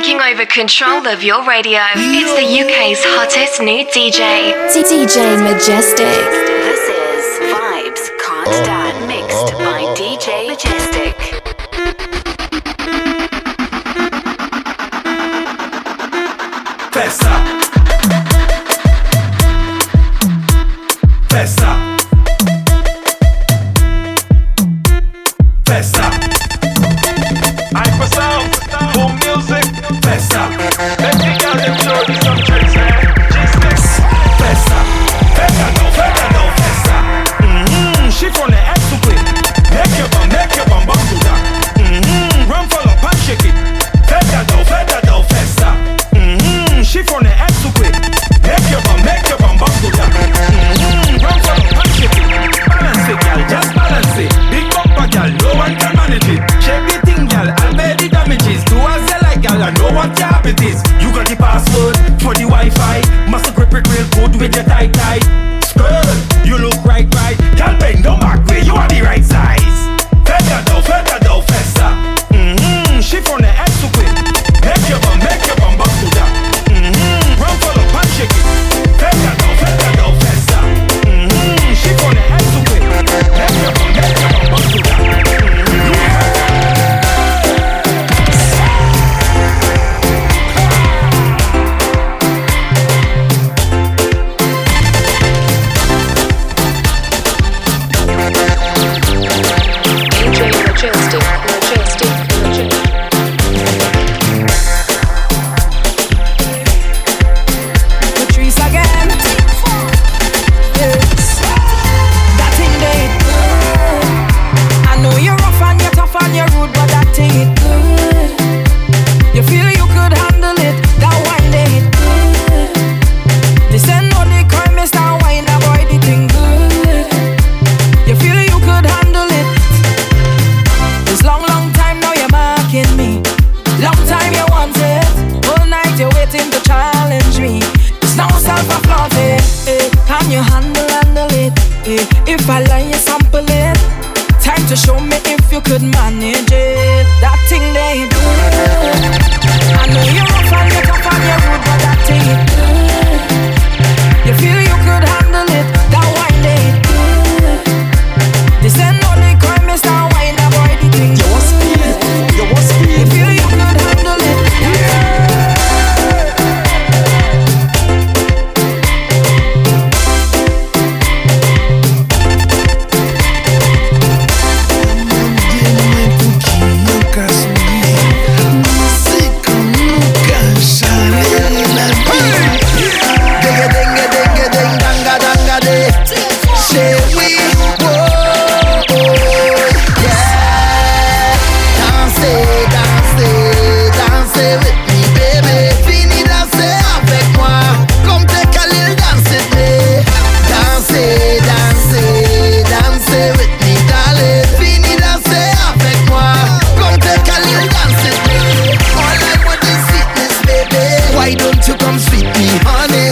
taking over control of your radio. It's the UK's hottest new DJ, DJ Majestic. This is Vibes Can't Done, mixed by DJ Majestic. come sweet me honey.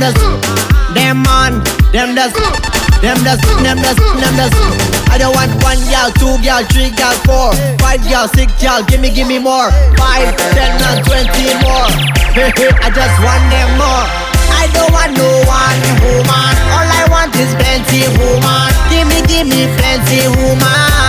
them does, them man, them does, them does, them does, them does. I don't want one girl, two gal, three gal, four, five gal, six gal. Give me, give me more. Five, ten, and twenty more. I just want them more. I don't want no one woman. All I want is plenty woman. Give me, give me plenty woman.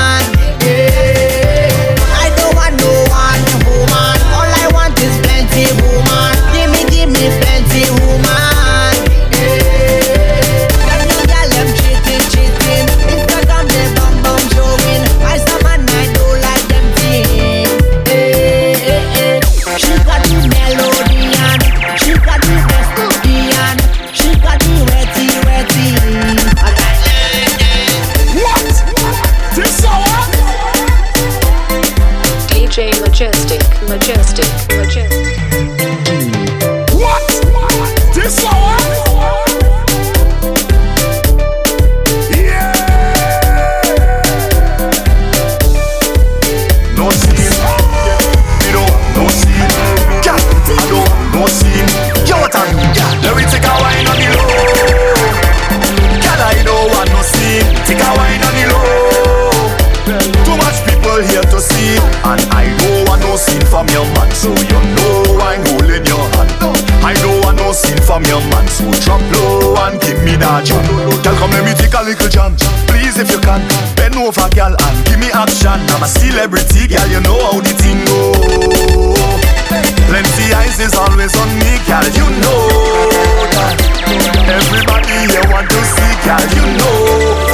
lyrical jam. Please, if you can, bend over, girl, and give me action. I'm a celebrity, girl, you know how the thing go. Plenty eyes is always on me, girl, you know that. Everybody here want to see, girl, you know.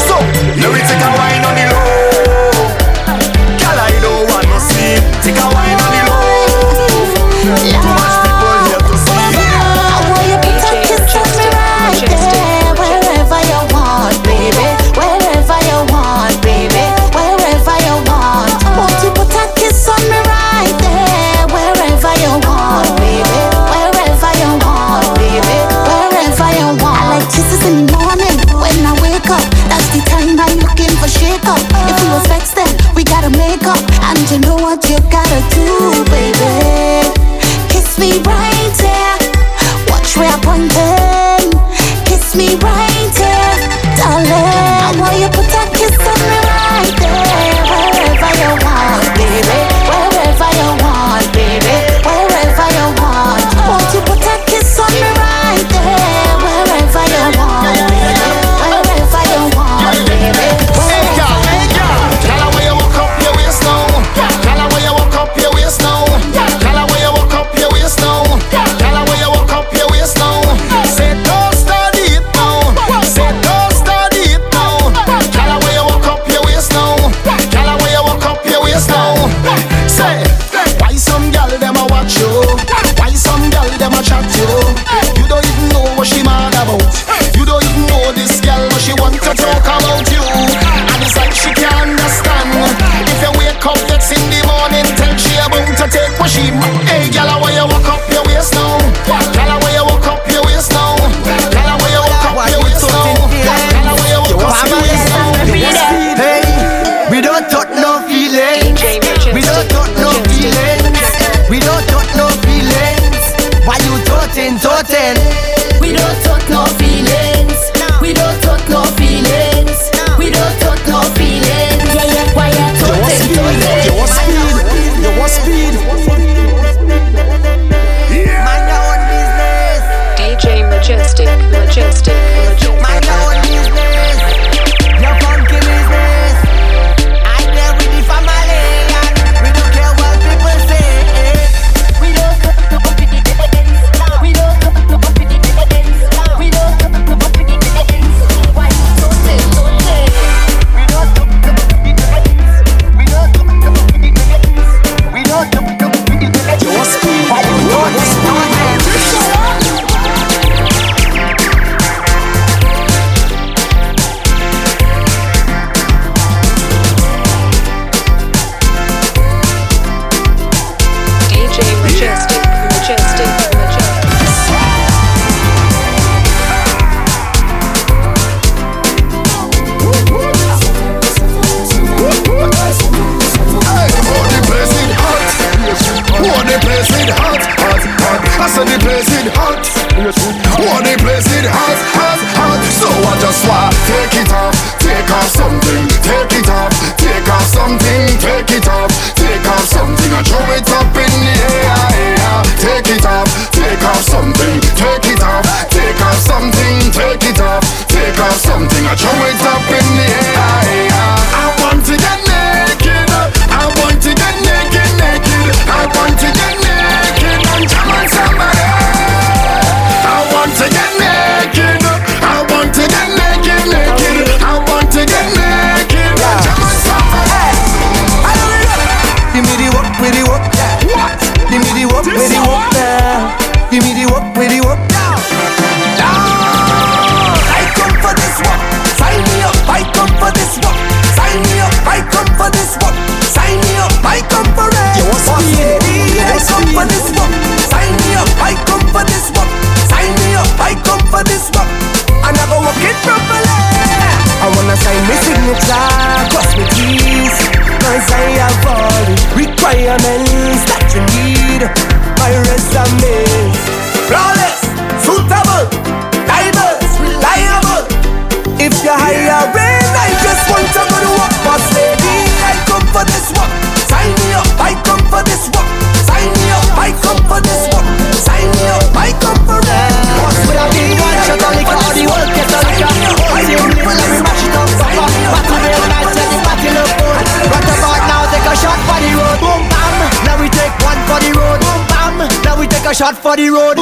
the road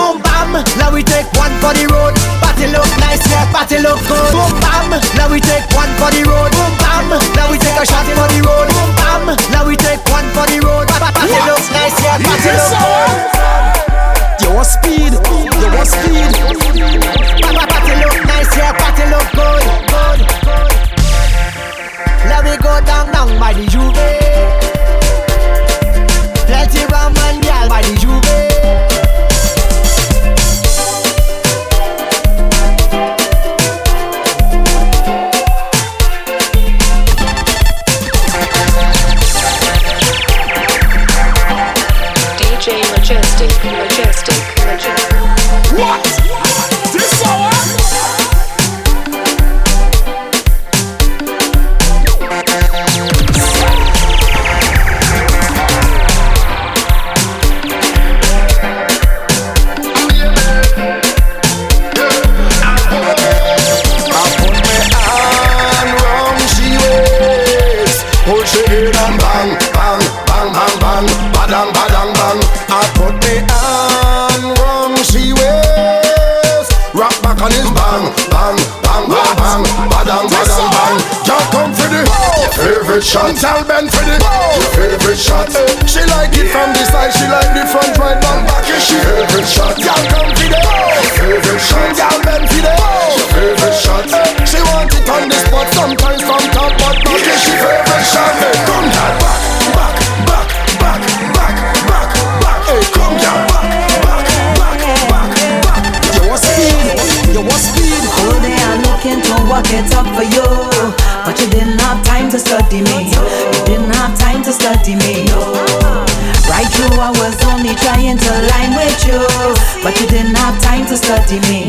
study me.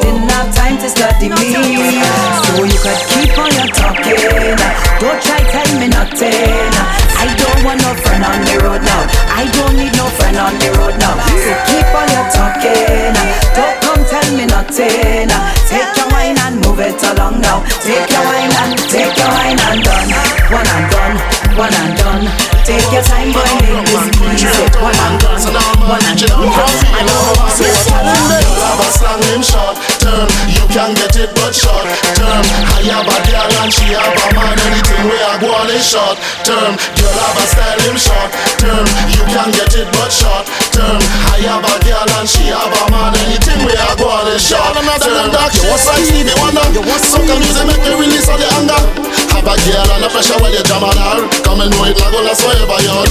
Didn't have time to study me. So you could short term. Girl I've a style him short term. You can get it but short term. I have a girl and she have a man. Anything we are going is short term. You want some Stevie Wonder? You want some music make you release all the anger? Have a girl and the pressure while you jam on her. Come and know it, not gonna last forever, you're.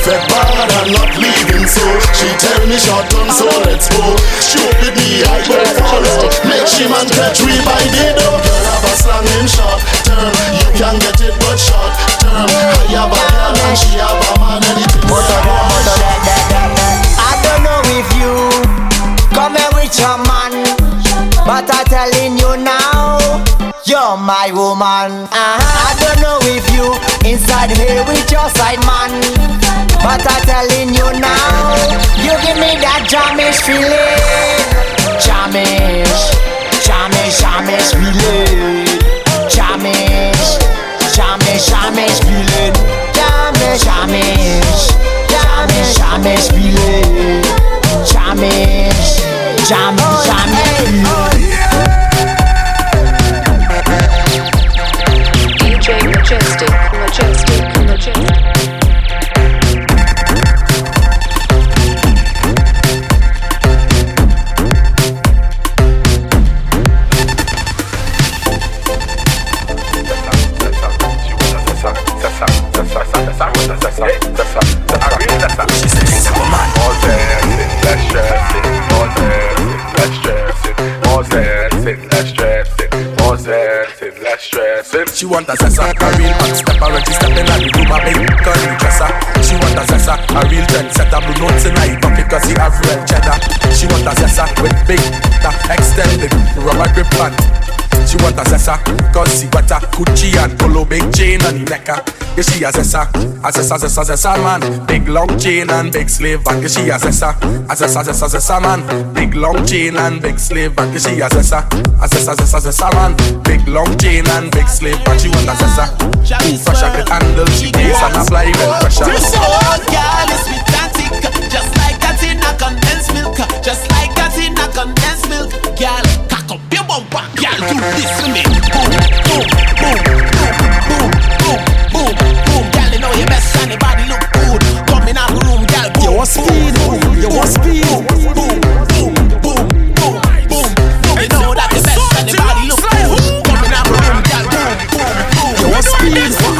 Fed bad and not leaving, so she tell me short term, so let's go. She with me, I will follow. Make she man catch me by the door. Girl have a slang him short term. You can get it, but short term. I have a girl and she have a man, anything. But I don't matter. I don't know if you come here with your man, but I'm telling you now, you're my woman. Uh-huh. I don't know if you inside here with your side man, but I'm telling you now, you give me that jamish feeling. She want a sessa, a real man stepper when she step in the room, a big a sessa, cause she got a Gucci and polo big chain on the neck. Yeah, she a sessa, a sessa, sessa, sessa man. Big long chain and big slave bag. Yeah, she a sessa, a sessa, sessa, sessa man. Big long chain and big slave bag. Yeah, she a sessa, a sessa, sessa, sessa man. Big long chain and big slave bag. She want a sessa, fresh I could handle. She pays and apply when pressure. This old girl is thick, just like that in a condensed milk, just like that in a condensed milk. Bumper, do this with me. Boom, boom, boom, boom, boom, boom, boom, boom. Girl, you know your best and your body look good. Come in our room, girl. Boom, you want speed? You want speed? Boom, boom, boom, boom, boom, boom. You know that your best and your body look good. Come in our room, girl. Boom, boom, boom. You? You want speed?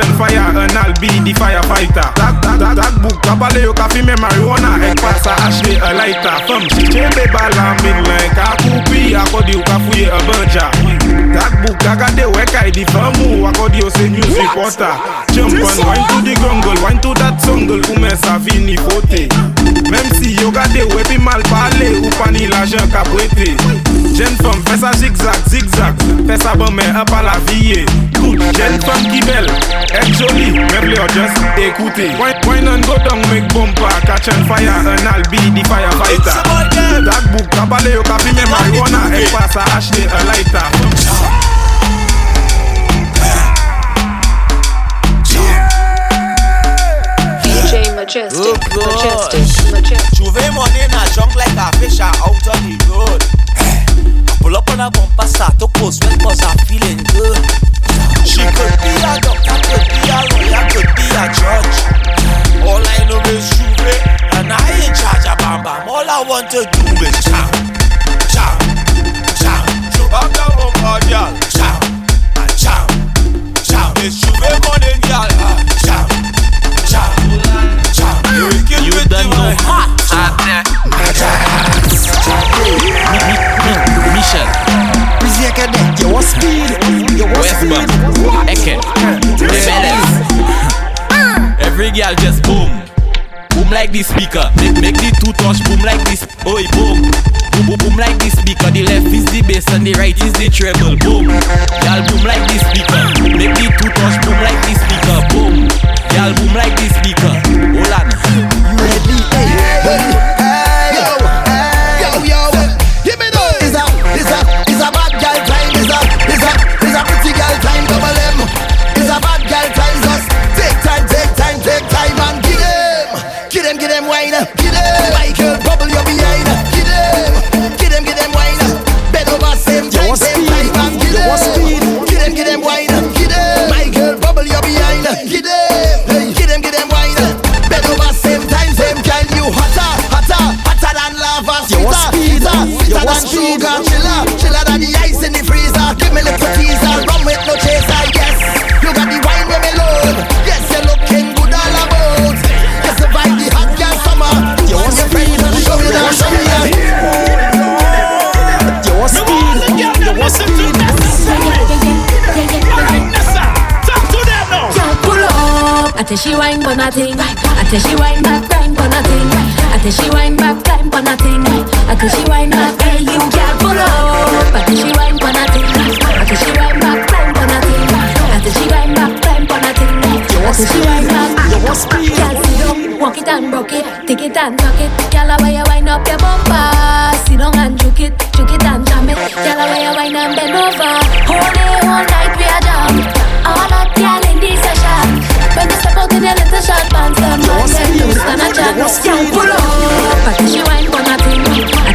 Ocean fire and I'll be the firefighter. Tak, tak, tak, tak book Kabale yo ka fime marijuana. Ek pasa ashwe a lighter. Fem si chebe bala min len Ka koupi akodi yo ka fuye a banja. Tak book kagade wekai e di famu Akodi yo se music water. Jump and wine to the grungle Wine to that jungle Koumen sa vini fote Mem si yo gade wepi mal pale Ou pani la jen ka brete Jen fem fesa zigzag, zigzag. Fesa bon men apala viye joli, mwen ple yo just ekoute Wine an go down, mek bompa, catch an fire, an al be di fire fighter. Tak buk, kabale yo kapi men marijuana, ek pasa ashne a lighter. DJ Majestic, oh J'ouvert money in a junk like a fish out on the road. Pull up on a bumper, start to post, when cause I'm feeling good. She could be a doctor, could be a lawyer, could be a judge. All I know is J'ouvert, and I ain't charge a Bam Bam. All I want to do is chow, chow, chow. Chupa down on cardial, chow, and chow, chow. It's J'ouvert morning, y'all, chow, chow, chow. You can you done know hot out there. Michel. Please, you can't get your speed. Every girl just boom. Boom like the speaker. Make, the two touch boom like this. Oi, boom. Boom, boom, boom like the speaker. The left is the bass and the right is the treble. Boom. Y'all boom like the speaker. Make the two touch boom like the speaker. Boom. Y'all boom like the for nothing. I tell she wine back, climb for nothing. I tell she wine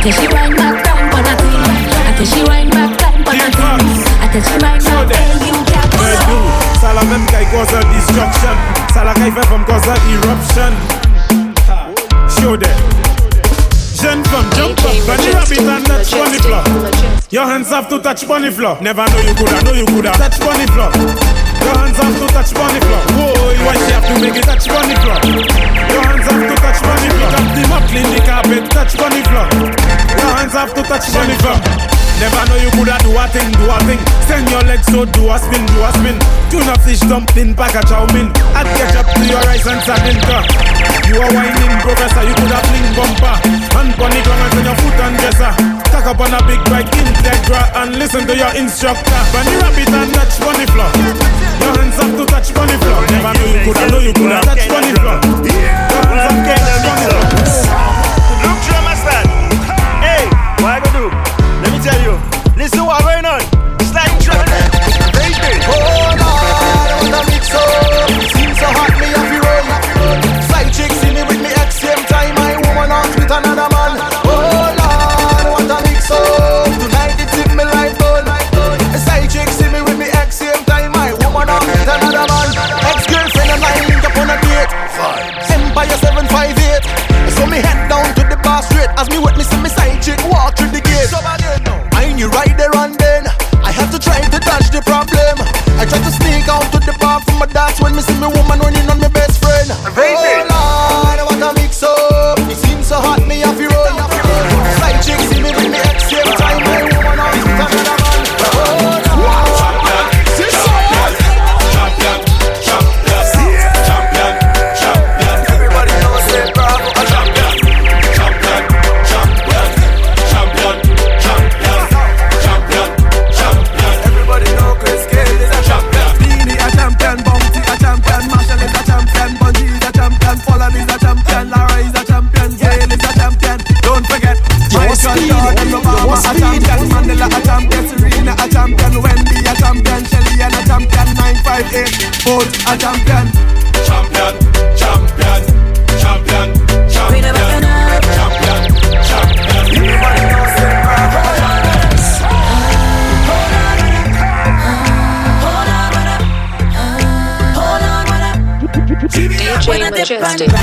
tell she wine back, climb for nothing. I tell she wine back, climb for nothing. I tell she wine back, hey you girl, pull Mais up. d'où Ça la même caille cause a destruction. Ça la caille fait from cause a eruption. Show them. Jeune femme, jump up, bunny rabbit and touch bunny floor Your hands have to touch bunny floor. Never know you coulda, know you coulda. Touch bunny floor. Your hands have to touch bunny floor. Whoa, why she have to make it touch bunny floor? Your hands have to touch bunny floor. Tap them up, clean the carpet, touch bunny floor Your hands have to touch bunny floor Never know you coulda do a thing, do a thing. Send your legs so do a spin, do a spin. Tuna fish dumpling, pack a chow mein. Add ketchup to your rice and sardine. You are whining professor, you coulda fling bumper. Hand pon the ground and your foot and dresser. Tack up on a big bike Integra and listen to your instructor. Bunny rabbit and touch bunny floor. Your hands have to touch bunny floor. Never know you coulda, know you coulda touch bunny floor. Your hands have you. Listen what DJ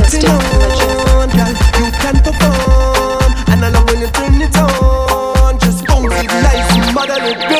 On, girl, you can perform, and when you turn it on, just bounce it nice, mother and girl.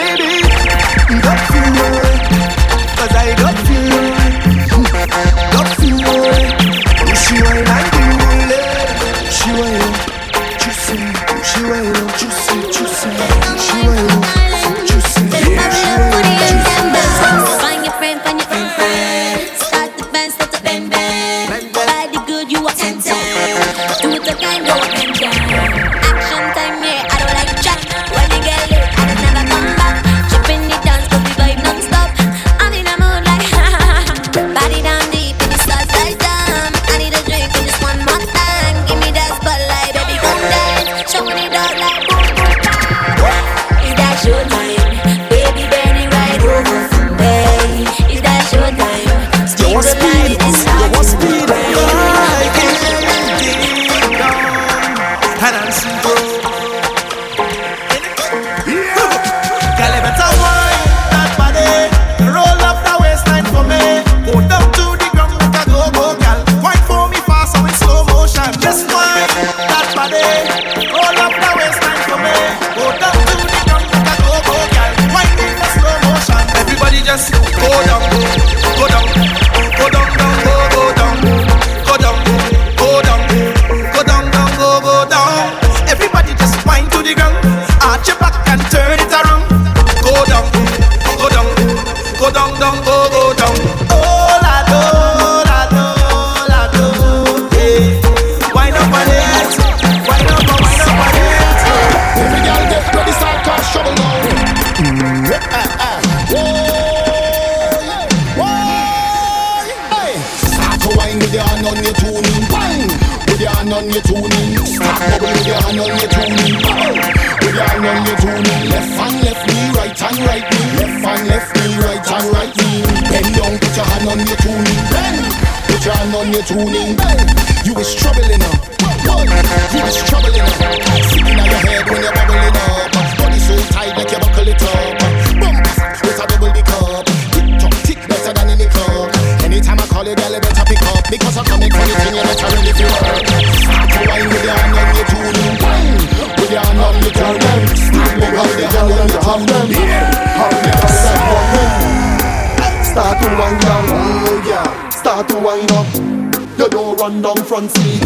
front seat.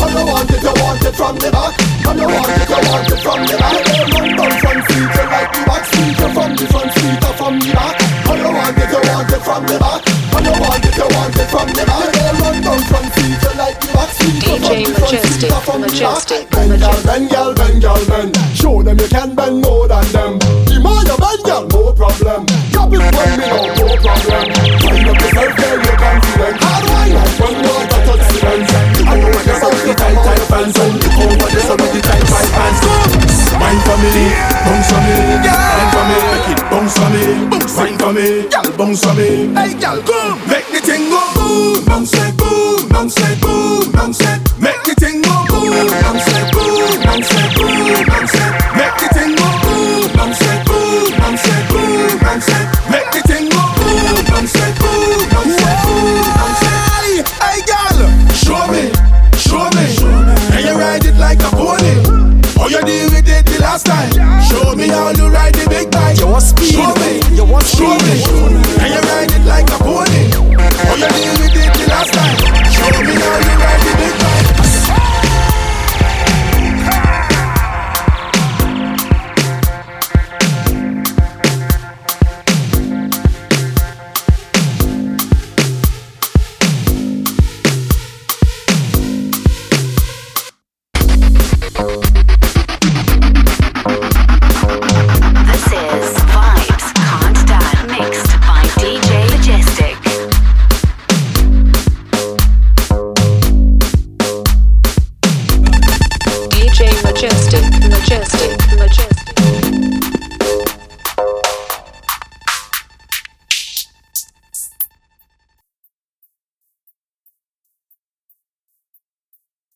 And you want it, you want it from the back. And you want it, you want it from the back. Hey, run down front seat, you like the back seat. You from the front seat, you from the back. And you want it, you want it from the back. And you want it, you want it from the back. Hey, run down front seat, you like the back seat. DJ Majestic, Majestic, Bend down, bend, girl, bend, girl, bend. Show them you can bend more than them. The more you bend, girl, more problem. Drop it when we know life there you can see when Hard wired from your to touch the hands I know what you're the tight tight pants And you come what you're the tight tight pants Wine for me, bounce for me Wine for me, make it bounce for me Wine for me, girl bounce for me Hey girl, come, make the thing go Boom, bounce it, boom, bounce it, boom, bounce it Make the thing go boom, bounce it, boom, bounce it, boom, bounce it